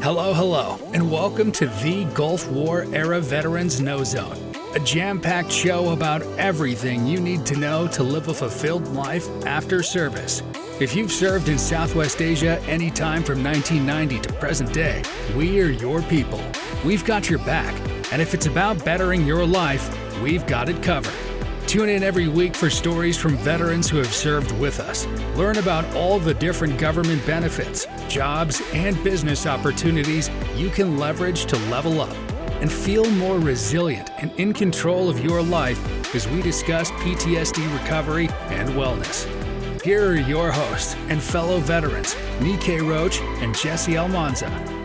Hello, hello, and welcome to the Gulf War Era Veterans Know Zone, a jam packed show about everything you need to know to live a fulfilled life after service. If you've served in Southwest Asia anytime from 1990 to present day, we are your people. We've got your back, and if it's about bettering your life, we've got it covered. Tune in every week for stories from veterans who have served with us. Learn about all the different government benefits, jobs, and business opportunities you can leverage to level up and feel more resilient and in control of your life as we discuss PTSD recovery and wellness. Here are your hosts and fellow veterans, Nikkei Roach and Jesse Almanza.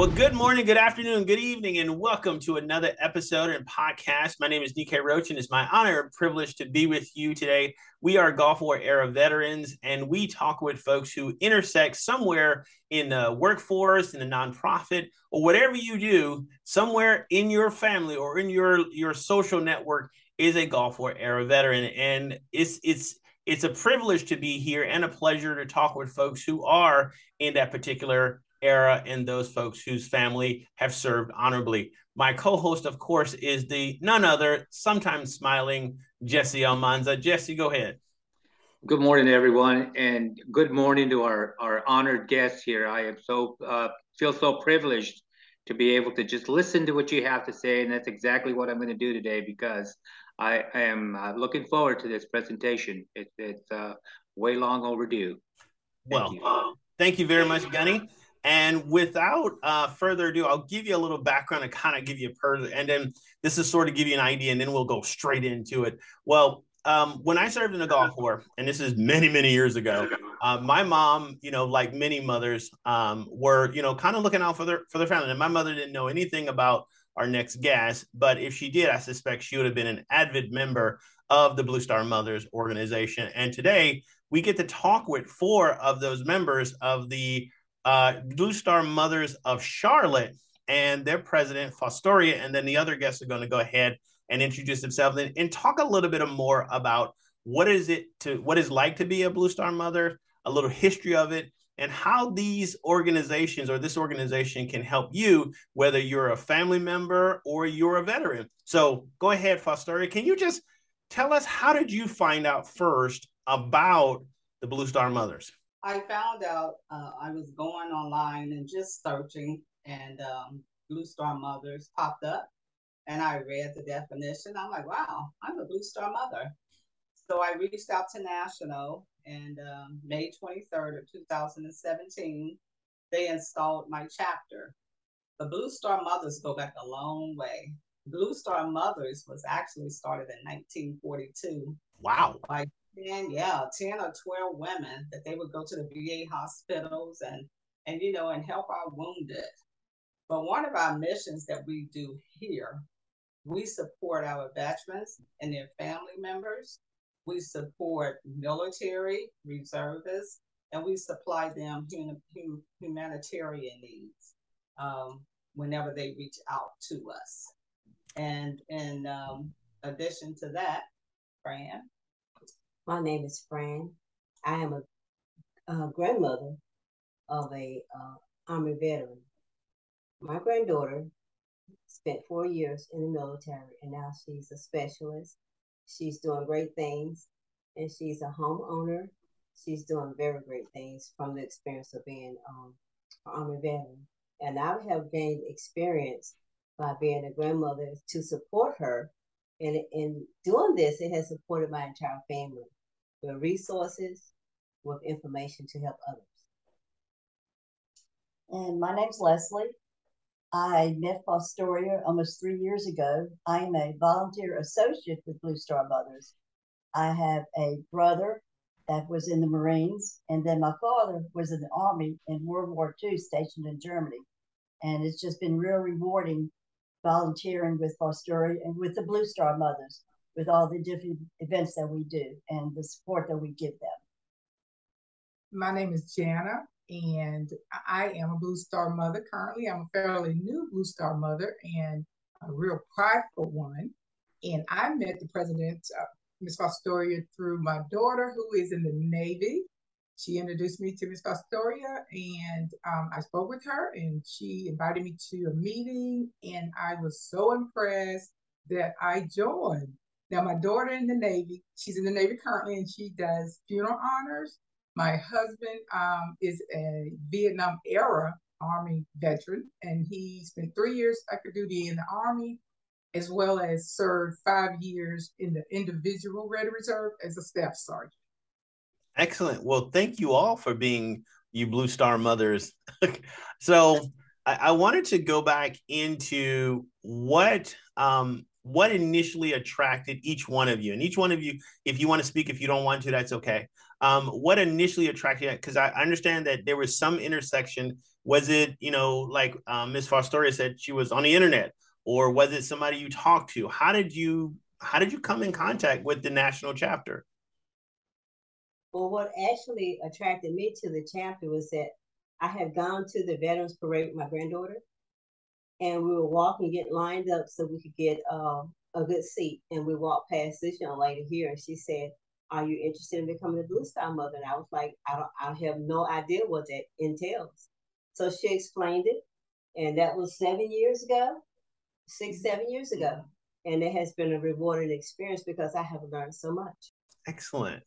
Well, good morning, good afternoon, good evening, and welcome to another episode and podcast. My name is DK Roach, and it's my honor and privilege to be with you today. We are Gulf War era veterans, and we talk with folks who intersect somewhere in the workforce, in the nonprofit, or whatever you do, somewhere in your family or in your your social network is a Gulf War era veteran, and it's it's it's a privilege to be here and a pleasure to talk with folks who are in that particular era and those folks whose family have served honorably. My co-host, of course, is the none other, sometimes smiling Jesse Almanza. Jesse, go ahead. Good morning, everyone, and good morning to our, our honored guests here. I am so uh, feel so privileged to be able to just listen to what you have to say, and that's exactly what I'm going to do today because I, I am uh, looking forward to this presentation. It, it's uh, way long overdue. Thank well, you. thank you very much, Gunny. And without uh, further ado, I'll give you a little background and kind of give you a per, and then this is sort of give you an idea, and then we'll go straight into it. Well, um, when I served in the Gulf War, and this is many, many years ago, uh, my mom, you know, like many mothers, um, were, you know, kind of looking out for their for their family. And my mother didn't know anything about our next guest, but if she did, I suspect she would have been an avid member of the Blue Star Mothers organization. And today we get to talk with four of those members of the uh, Blue Star Mothers of Charlotte and their president, Fostoria. And then the other guests are going to go ahead and introduce themselves and, and talk a little bit more about what is it to what is like to be a Blue Star Mother, a little history of it, and how these organizations or this organization can help you, whether you're a family member or you're a veteran. So go ahead, Fostoria. Can you just tell us how did you find out first about the Blue Star Mothers? I found out uh, I was going online and just searching, and um, Blue Star Mothers popped up, and I read the definition. I'm like, wow, I'm a Blue Star Mother. So I reached out to National, and um, May 23rd of 2017, they installed my chapter. The Blue Star Mothers go back a long way. Blue Star Mothers was actually started in 1942. Wow. By 10, yeah, 10 or 12 women that they would go to the VA hospitals and, and, you know, and help our wounded. But one of our missions that we do here, we support our veterans and their family members. We support military reservists, and we supply them hum- humanitarian needs um, whenever they reach out to us. And in um, addition to that, Fran, my name is Fran. I am a, a grandmother of a uh, Army veteran. My granddaughter spent four years in the military, and now she's a specialist. She's doing great things, and she's a homeowner. She's doing very great things from the experience of being um, an Army veteran. And I have gained experience by being a grandmother to support her. And in doing this, it has supported my entire family with resources, with information to help others. And my name's Leslie. I met Fostoria almost three years ago. I am a volunteer associate with Blue Star Mothers. I have a brother that was in the Marines, and then my father was in the Army in World War II, stationed in Germany. And it's just been real rewarding volunteering with Fostoria and with the Blue Star Mothers with all the different events that we do and the support that we give them. My name is Jana, and I am a Blue Star mother currently. I'm a fairly new Blue Star mother and a real prideful one. And I met the president, uh, Ms. Fostoria, through my daughter, who is in the Navy. she introduced me to Miss Fostoria, and um, I spoke with her, and she invited me to a meeting, and I was so impressed that I joined. Now, my daughter in the Navy, she's in the Navy currently, and she does funeral honors. My husband um, is a Vietnam era Army veteran, and he spent three years active duty in the Army, as well as served five years in the individual Ready Reserve as a staff sergeant. Excellent. Well, thank you all for being you Blue Star mothers. so I, I, wanted to go back into what um, what initially attracted each one of you, and each one of you, if you want to speak, if you don't want to, that's okay. Um, what initially attracted you? Because I understand that there was some intersection. Was it you know like um, Miss Fostoria said she was on the internet, or was it somebody you talked to? How did you how did you come in contact with the national chapter? Well, what actually attracted me to the chapter was that I had gone to the Veterans Parade with my granddaughter, and we were walking, getting lined up so we could get uh, a good seat. And we walked past this young lady here, and she said, "Are you interested in becoming a Blue Star mother?" And I was like, "I don't, I have no idea what that entails." So she explained it, and that was seven years ago, six, seven years ago, and it has been a rewarding experience because I have learned so much. Excellent.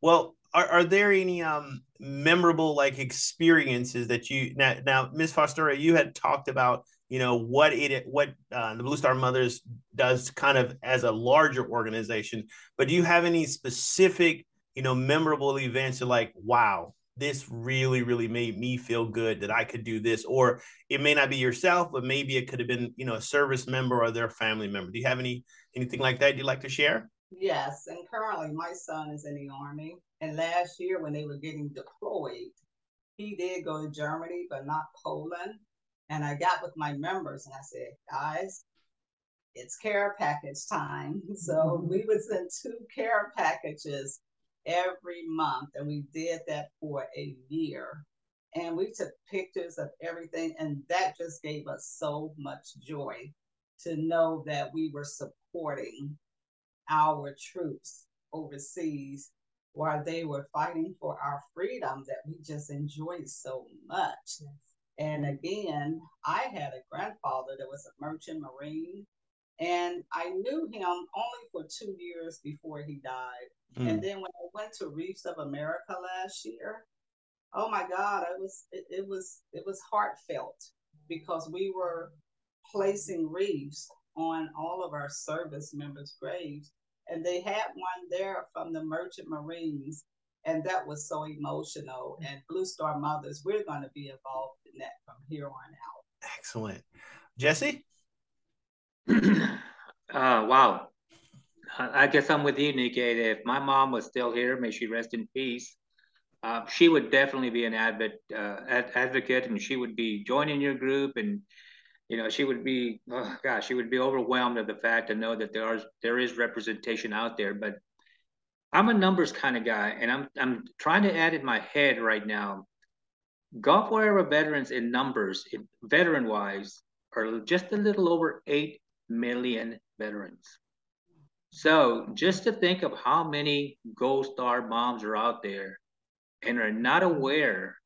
Well, are, are there any um memorable like experiences that you now now Ms. Fostoria, you had talked about you know what it what uh, the Blue Star Mothers does kind of as a larger organization, but do you have any specific you know memorable events you're like wow this really really made me feel good that I could do this or it may not be yourself but maybe it could have been you know a service member or their family member. Do you have any anything like that you'd like to share? Yes, and currently my son is in the army. And last year, when they were getting deployed, he did go to Germany, but not Poland. And I got with my members and I said, guys, it's care package time. So mm-hmm. we would send two care packages every month, and we did that for a year. And we took pictures of everything, and that just gave us so much joy to know that we were supporting our troops overseas while they were fighting for our freedom that we just enjoyed so much. Yes. And again, I had a grandfather that was a merchant marine, and I knew him only for two years before he died. Mm. And then when I went to Wreaths of America last year, oh my God, it was it, it was it was heartfelt because we were placing reefs on all of our service members' graves. And they had one there from the Merchant Marines. And that was so emotional. And Blue Star Mothers, we're going to be involved in that from here on out. Excellent. Jesse? uh, wow. I guess I'm with you, Nikki. If my mom was still here, may she rest in peace. Uh, she would definitely be an advocate, uh, advocate, and she would be joining your group and you know, she would be, oh gosh, she would be overwhelmed at the fact to know that there are there is representation out there. But I'm a numbers kind of guy, and I'm I'm trying to add in my head right now. Gulf War era veterans in numbers, in veteran wise, are just a little over eight million veterans. So just to think of how many Gold Star moms are out there and are not aware,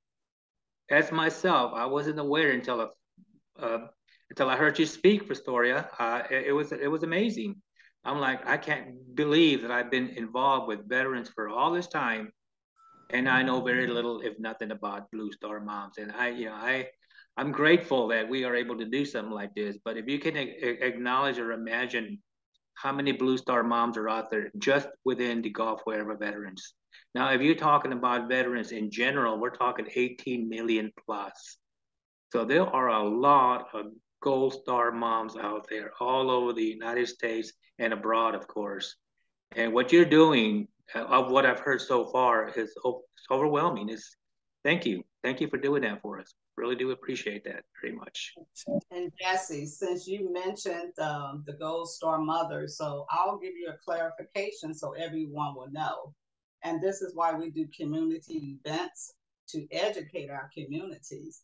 as myself, I wasn't aware until a, a until I heard you speak, Fostoria. Uh, it, it, was it was amazing. I'm like, I can't believe that I've been involved with veterans for all this time, and I know very little, if nothing, about Blue Star Moms. And I, you know, I, I'm grateful that we are able to do something like this. But if you can a- acknowledge or imagine how many Blue Star Moms are out there just within the Gulf War veterans. Now, if you're talking about veterans in general, we're talking 18 million plus. So there are a lot of gold star moms out there all over the United States and abroad, of course. And what you're doing, uh, of what I've heard so far, is overwhelming. Is thank you, thank you for doing that for us. Really do appreciate that very much. And Jesse, since you mentioned um, the Gold Star Mother, so I'll give you a clarification so everyone will know. And this is why we do community events to educate our communities.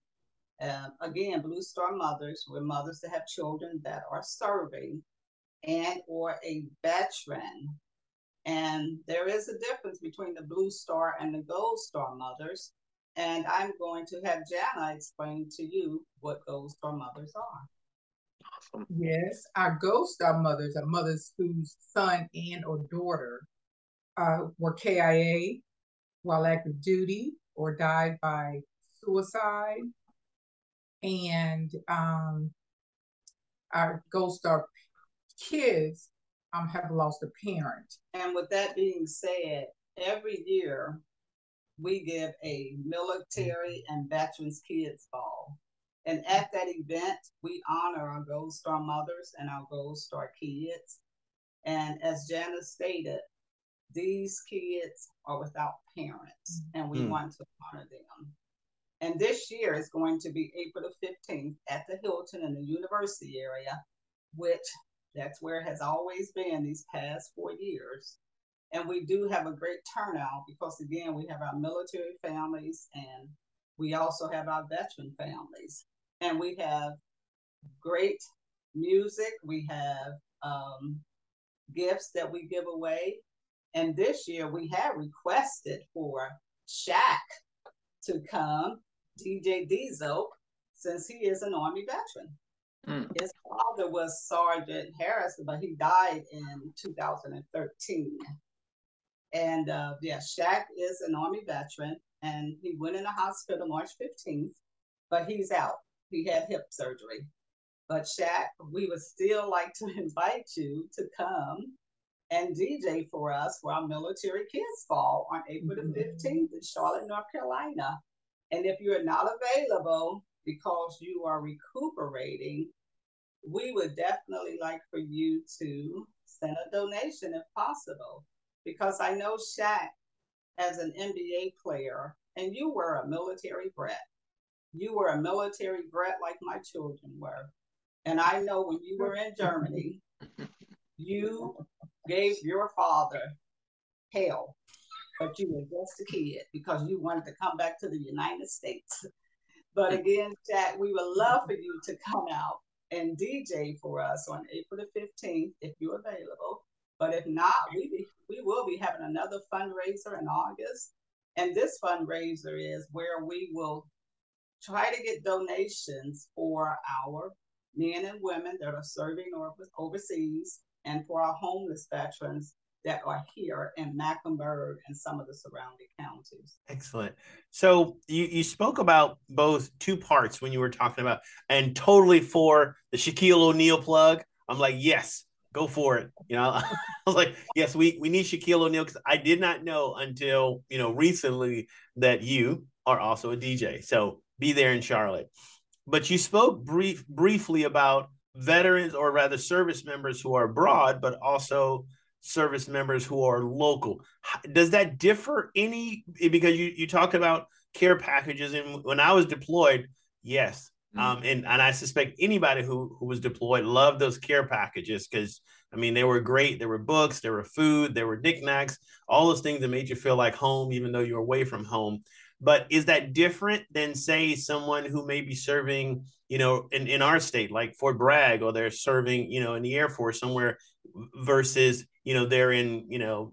Um, again, Blue Star mothers were mothers that have children that are serving and or a veteran And there is a difference between the Blue Star and the Gold Star mothers. And I'm going to have Jana explain to you what Gold Star mothers are. Awesome. Yes, our Gold Star mothers are mothers whose son and or daughter uh, were KIA while active duty or died by suicide. And um, our Gold Star kids um, have lost a parent. And with that being said, every year we give a military and veterans kids ball. And at that event, we honor our Gold Star mothers and our Gold Star kids. And as Janice stated, these kids are without parents, and we mm. want to honor them. And this year is going to be April the 15th at the Hilton in the university area, which that's where it has always been these past four years. And we do have a great turnout because, again, we have our military families and we also have our veteran families. And we have great music, we have um, gifts that we give away. And this year we have requested for Shaq to come, DJ Diesel, since he is an Army veteran. Mm. His father was Sergeant Harrison, but he died in 2013. And uh, yeah, Shaq is an Army veteran, and he went in the hospital March 15th, but he's out. He had hip surgery. But Shaq, we would still like to invite you to come and DJ for us for our military kids fall on April mm-hmm. the 15th in Charlotte, North Carolina. And if you're not available, because you are recuperating, we would definitely like for you to send a donation if possible. Because I know Shaq as an NBA player, and you were a military brat. You were a military brat like my children were. And I know when you were in Germany, you gave your father hell, but you were just a kid because you wanted to come back to the United States. But again, Shaq, we would love for you to come out and DJ for us on April the 15th if you're available. But if not, we be, we will be having another fundraiser in August. And this fundraiser is where we will try to get donations for our men and women that are serving overseas and for our homeless veterans that are here in Mecklenburg and some of the surrounding counties. Excellent. So you, you spoke about both two parts when you were talking about, and totally for the Shaquille O'Neal plug. I'm like, yes, go for it. You know, I was like, yes, we, we need Shaquille O'Neal because I did not know until, you know, recently that you are also a DJ. So be there in Charlotte. But you spoke brief briefly about veterans or rather service members who are abroad, but also service members who are local. Does that differ any? Because you, you talk about care packages, and when I was deployed, yes. Mm-hmm. Um, and, and I suspect anybody who, who was deployed loved those care packages because I mean they were great. There were books, there were food, there were knickknacks, all those things that made you feel like home, even though you were away from home. But is that different than say someone who may be serving, you know, in, in our state, like Fort Bragg, or they're serving, you know, in the Air Force somewhere versus you know they're in you know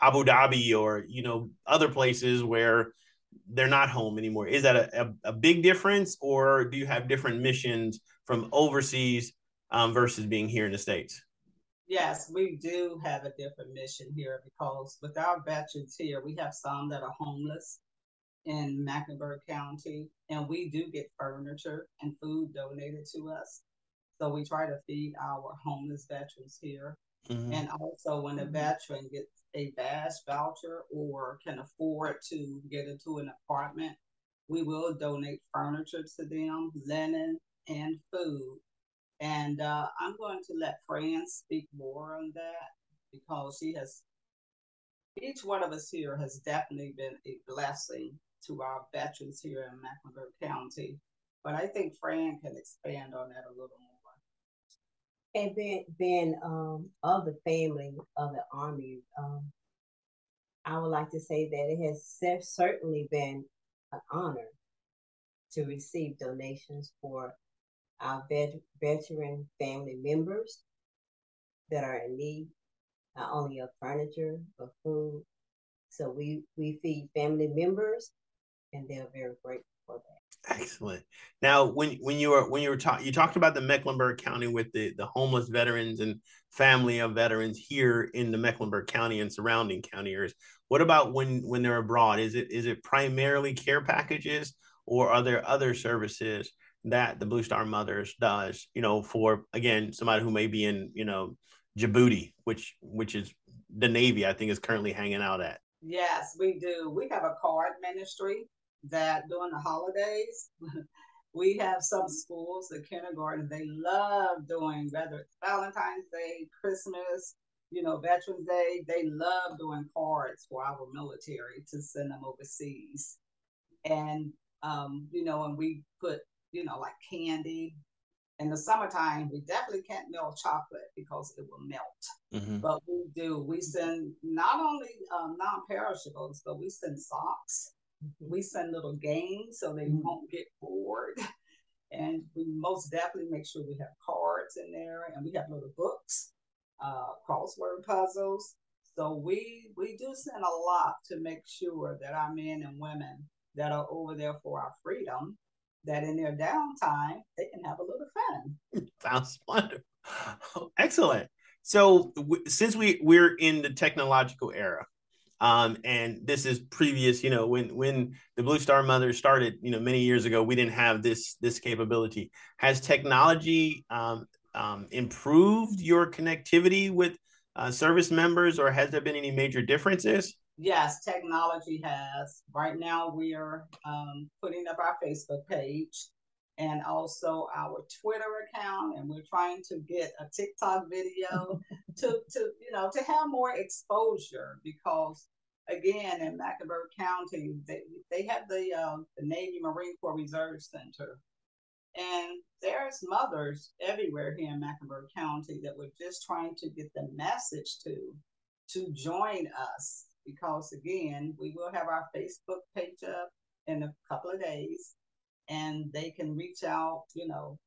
Abu Dhabi or you know other places where they're not home anymore. Is that a, a, a big difference, or do you have different missions from overseas um, versus being here in the states? Yes, we do have a different mission here because with our veterans here, we have some that are homeless in Mecklenburg County, and we do get furniture and food donated to us. So we try to feed our homeless veterans here. Mm-hmm. And also, when a veteran gets a VASH voucher or can afford to get into an apartment, we will donate furniture to them, linen, and food. And uh, I'm going to let Fran speak more on that because she has, each one of us here has definitely been a blessing to our veterans here in Mecklenburg County. But I think Fran can expand on that a little more. And then, being um, of the family of the Army, um, I would like to say that it has certainly been an honor to receive donations for our vet- veteran family members that are in need not only of furniture, but food. So we, we feed family members and they're very grateful for that. Excellent. Now, when when you were when you were talking, you talked about the Mecklenburg County with the the homeless veterans and family of veterans here in the Mecklenburg County and surrounding county areas. What about when when they're abroad? Is it is it primarily care packages, or are there other services that the Blue Star Mothers does? You know, for again somebody who may be in you know Djibouti, which which is the Navy, I think, is currently hanging out at. Yes, we do. We have a card ministry that during the holidays, we have some schools, the kindergarten, they love doing, whether it's Valentine's Day, Christmas, you know, Veterans Day, they love doing cards for our military to send them overseas. And, um, you know, and we put, you know, like candy. In the summertime, we definitely can't melt chocolate because it will melt. Mm-hmm. But we do. We send not only um, non-perishables, but we send socks we send little games so they mm-hmm. won't get bored. And we most definitely make sure we have cards in there and we have little books, uh, crossword puzzles. So we we do send a lot to make sure that our men and women that are over there for our freedom, that in their downtime they can have a little fun. Sounds wonderful. Excellent. So w- since we we're in the technological era, um, and this is previous, you know, when when the Blue Star Mothers started, you know, many years ago, we didn't have this this capability. Has technology um, um, improved your connectivity with uh, service members, or has there been any major differences? Yes, technology has. Right now, we are um, putting up our Facebook page and also our Twitter account, and we're trying to get a TikTok video to to you know to have more exposure because again in Mecklenburg County they they have the uh, the Navy Marine Corps Reserve Center, and there's mothers everywhere here in Mecklenburg County that we're just trying to get the message to to join us. Because again we will have our Facebook page up in a couple of days and they can reach out, you know,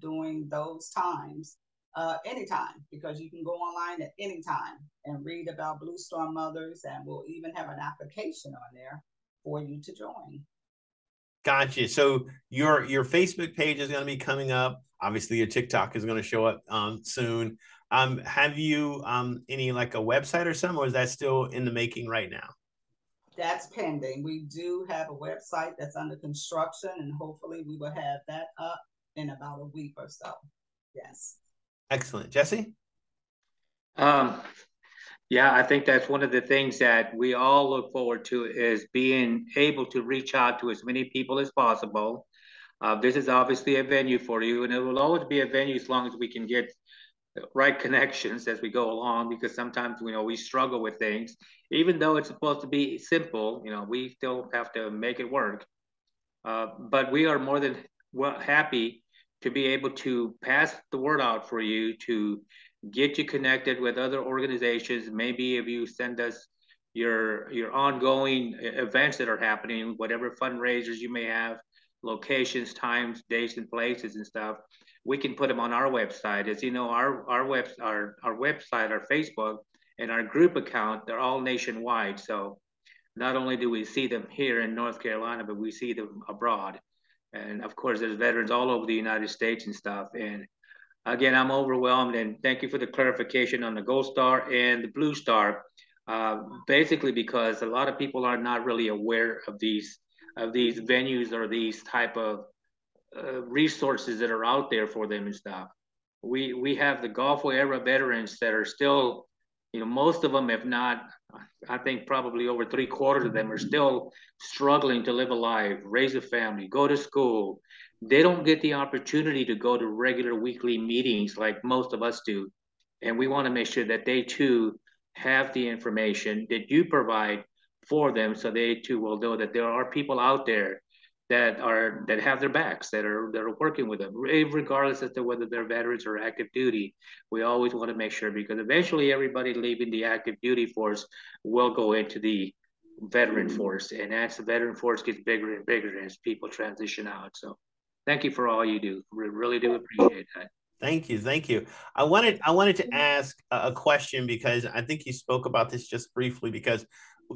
during those times, uh, anytime, because you can go online at any time and read about Blue Star Mothers, and we'll even have an application on there for you to join. Gotcha. So your your Facebook page is going to be coming up. Obviously, your TikTok is going to show up um, soon. Um, have you um, any like a website or something, or is that still in the making right now? That's pending. We do have a website that's under construction, and hopefully we will have that up in about a week or so. Yes. Excellent. Jesse? Um, yeah, I think that's one of the things that we all look forward to is being able to reach out to as many people as possible. Uh, this is obviously a venue for you, and it will always be a venue as long as we can get right connections as we go along because sometimes you know we struggle with things even though it's supposed to be simple you know we still have to make it work uh, but we are more than well, happy to be able to pass the word out for you to get you connected with other organizations maybe if you send us your your ongoing events that are happening whatever fundraisers you may have locations times dates and places and stuff we can put them on our website. As you know, our our web our our website, our Facebook, and our group account, they're all nationwide. So not only do we see them here in North Carolina, but we see them abroad. And of course, there's veterans all over the United States and stuff. And again, I'm overwhelmed. And thank you for the clarification on the Gold Star and the Blue Star. Uh, basically, because a lot of people are not really aware of these of these venues or these type of uh, resources that are out there for them and stuff. We we have the Gulf War era veterans that are still, you know, most of them, if not, I think probably over three quarters of them are still struggling to live a life, raise a family, go to school. They don't get the opportunity to go to regular weekly meetings like most of us do. And we want to make sure that they too have the information that you provide for them so they too will know that there are people out there that are that have their backs that are that are working with them. Regardless as to whether they're veterans or active duty we always want to make sure because eventually everybody leaving the active duty force will go into the veteran force. And as the veteran force gets bigger and bigger as people transition out. So thank you for all you do. We really do appreciate that. Thank you, thank you. I wanted I wanted to ask a question because I think you spoke about this just briefly because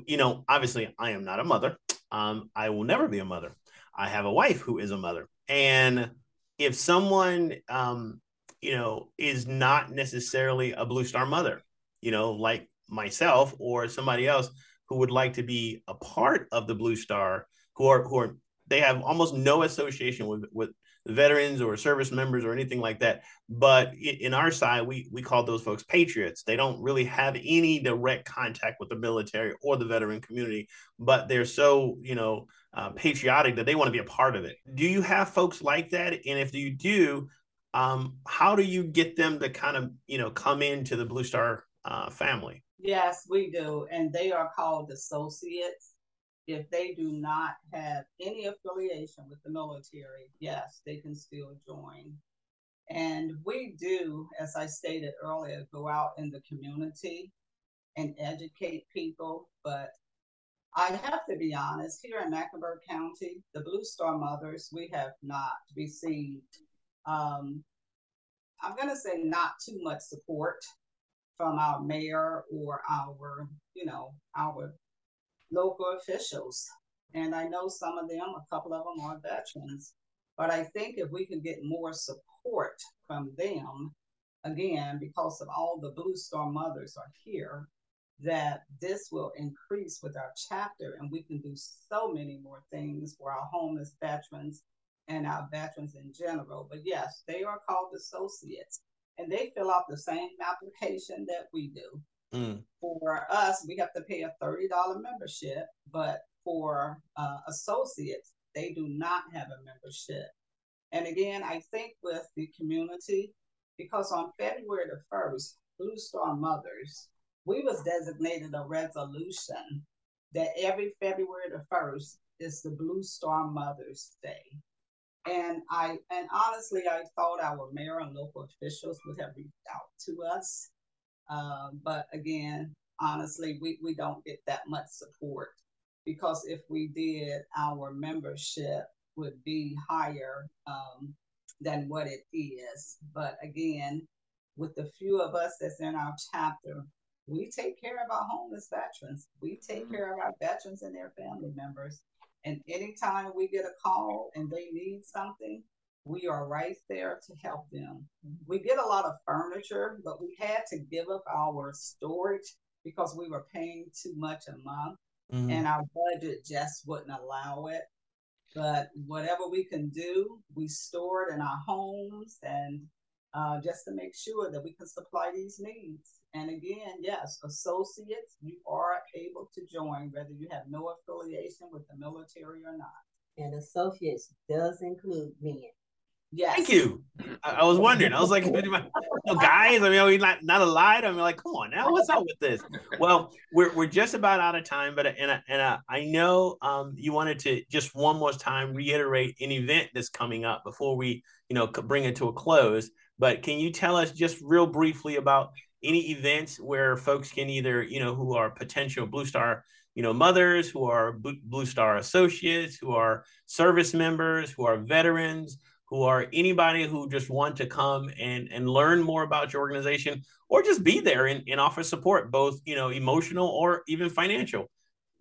you know obviously I am not a mother. Um, I will never be a mother. I have a wife who is a mother, and if someone um, you know is not necessarily a Blue Star mother, you know, like myself or somebody else who would like to be a part of the Blue Star, who are who are they have almost no association with with veterans or service members or anything like that. But in our side, we we call those folks patriots. They don't really have any direct contact with the military or the veteran community, but they're so you know uh, patriotic that they want to be a part of it. Do you have folks like that? And if you do, um, how do you get them to kind of you know come into the Blue Star uh, family? Yes, we do, and they are called associates if they do not have any affiliation with the military, yes, they can still join. And we do, as I stated earlier, go out in the community and educate people. But I have to be honest, here in Mecklenburg County, the Blue Star Mothers, we have not received, um, I'm going to say, not too much support from our mayor or our, you know, our local officials. And I know some of them, a couple of them are veterans. But I think if we can get more support from them, again, because of all the Blue Star mothers are here, that this will increase with our chapter and we can do so many more things for our homeless veterans and our veterans in general. But yes, they are called associates and they fill out the same application that we do. Mm. For us, we have to pay a $30 membership, but for uh, associates, they do not have a membership. And again, I think with the community, because on February the 1st, Blue Star Mothers, we was designated a resolution that every February the 1st is the Blue Star Mothers Day. And I and honestly, I thought our mayor and local officials would have reached out to us um, but again, honestly, we, we don't get that much support because if we did, our membership would be higher um, than what it is. But again, with the few of us that's in our chapter, we take care of our homeless veterans. We take mm-hmm. care of our veterans and their family members. And anytime we get a call and they need something, we are right there to help them. We get a lot of furniture, but we had to give up our storage because we were paying too much a month mm-hmm. and our budget just wouldn't allow it. But whatever we can do, we store it in our homes and uh, just to make sure that we can supply these needs. And again, yes, associates, you are able to join whether you have no affiliation with the military or not. And associates does include men. Yes. Thank you. I, I, was wondering. I was like, no, guys. I mean, are we not not alive? I mean, like, come on now. What's up with this? Well, we're we're just about out of time, but and I, and I, I know um you wanted to just one more time reiterate an event that's coming up before we you know bring it to a close. But can you tell us just real briefly about any events where folks can either you know who are potential Blue Star you know mothers, who are Blue Star associates, who are service members, who are veterans who are anybody who just want to come and and learn more about your organization or just be there and, and offer support both you know emotional or even financial.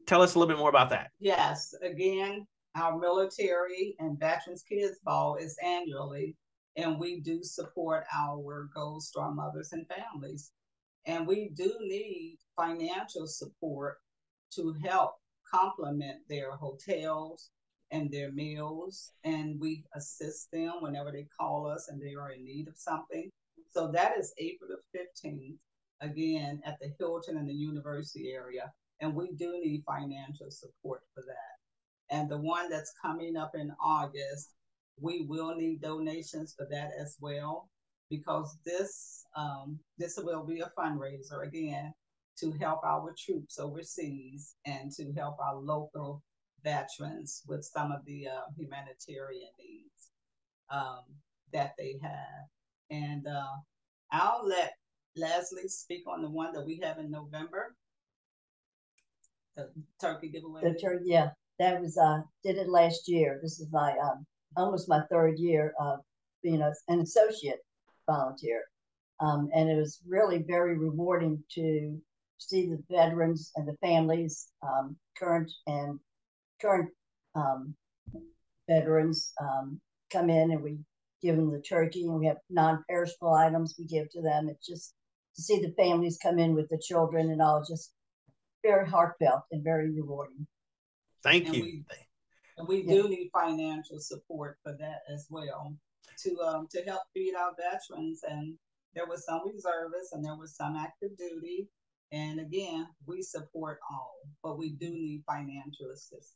Tell us a little bit more about that. Yes. Again our military and veterans kids ball is annually and we do support our gold star mothers and families and we do need financial support to help complement their hotels and their meals, and we assist them whenever they call us and they are in need of something. So that is April the 15th, again at the Hilton and the University area, and we do need financial support for that. And the one that's coming up in August, we will need donations for that as well, because this um, this will be a fundraiser again to help our troops overseas and to help our local veterans with some of the uh, humanitarian needs um, that they have. And uh, I'll let Leslie speak on the one that we have in November. The turkey giveaway. The turkey, yeah, that was uh did it last year. This is my um almost my third year of being a, an associate volunteer. Um, and it was really very rewarding to see the veterans and the families, um, current and current um, veterans, um, come in and we give them the turkey and we have non-perishable items we give to them. It's just to see the families come in with the children and all, just very heartfelt and very rewarding. Thank And you. we- And we Yeah. do need financial support for that as well to um to help feed our veterans. And there was some reservists and there was some active duty. And again, we support all, but we do need financial assistance.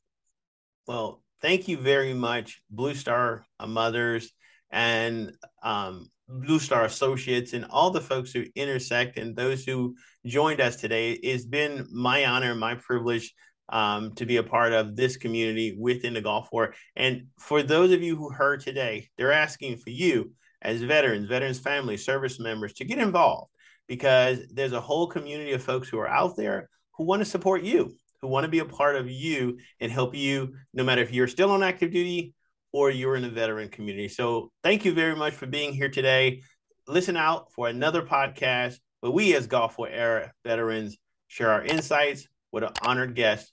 Well, thank you very much, Blue Star uh, Mothers and um, Blue Star Associates, and all the folks who intersect and those who joined us today. It's been my honor and my privilege um, to be a part of this community within the Gulf War. And for those of you who heard today, they're asking for you as veterans, veterans families, service members to get involved because there's a whole community of folks who are out there who want to support you, who want to be a part of you and help you, no matter if you're still on active duty or you're in the veteran community. So thank you very much for being here today. Listen out for another podcast where we, as Gulf War era veterans, share our insights with an honored guest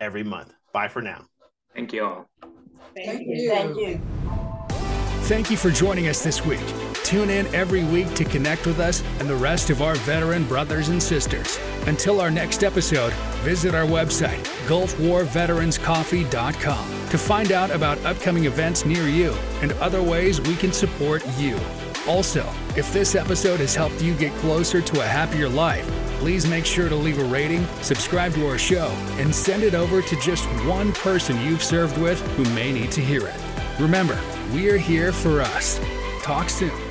every month. Bye for now. Thank you all. Thank, Thank you. you. Thank you. Thank you for joining us this week. Tune in every week to connect with us and the rest of our veteran brothers and sisters. Until our next episode, visit our website, GulfWarVeteransCoffee.com, to find out about upcoming events near you and other ways we can support you. Also, if this episode has helped you get closer to a happier life, please make sure to leave a rating, subscribe to our show, and send it over to just one person you've served with who may need to hear it. Remember, we're here for us. Talk soon.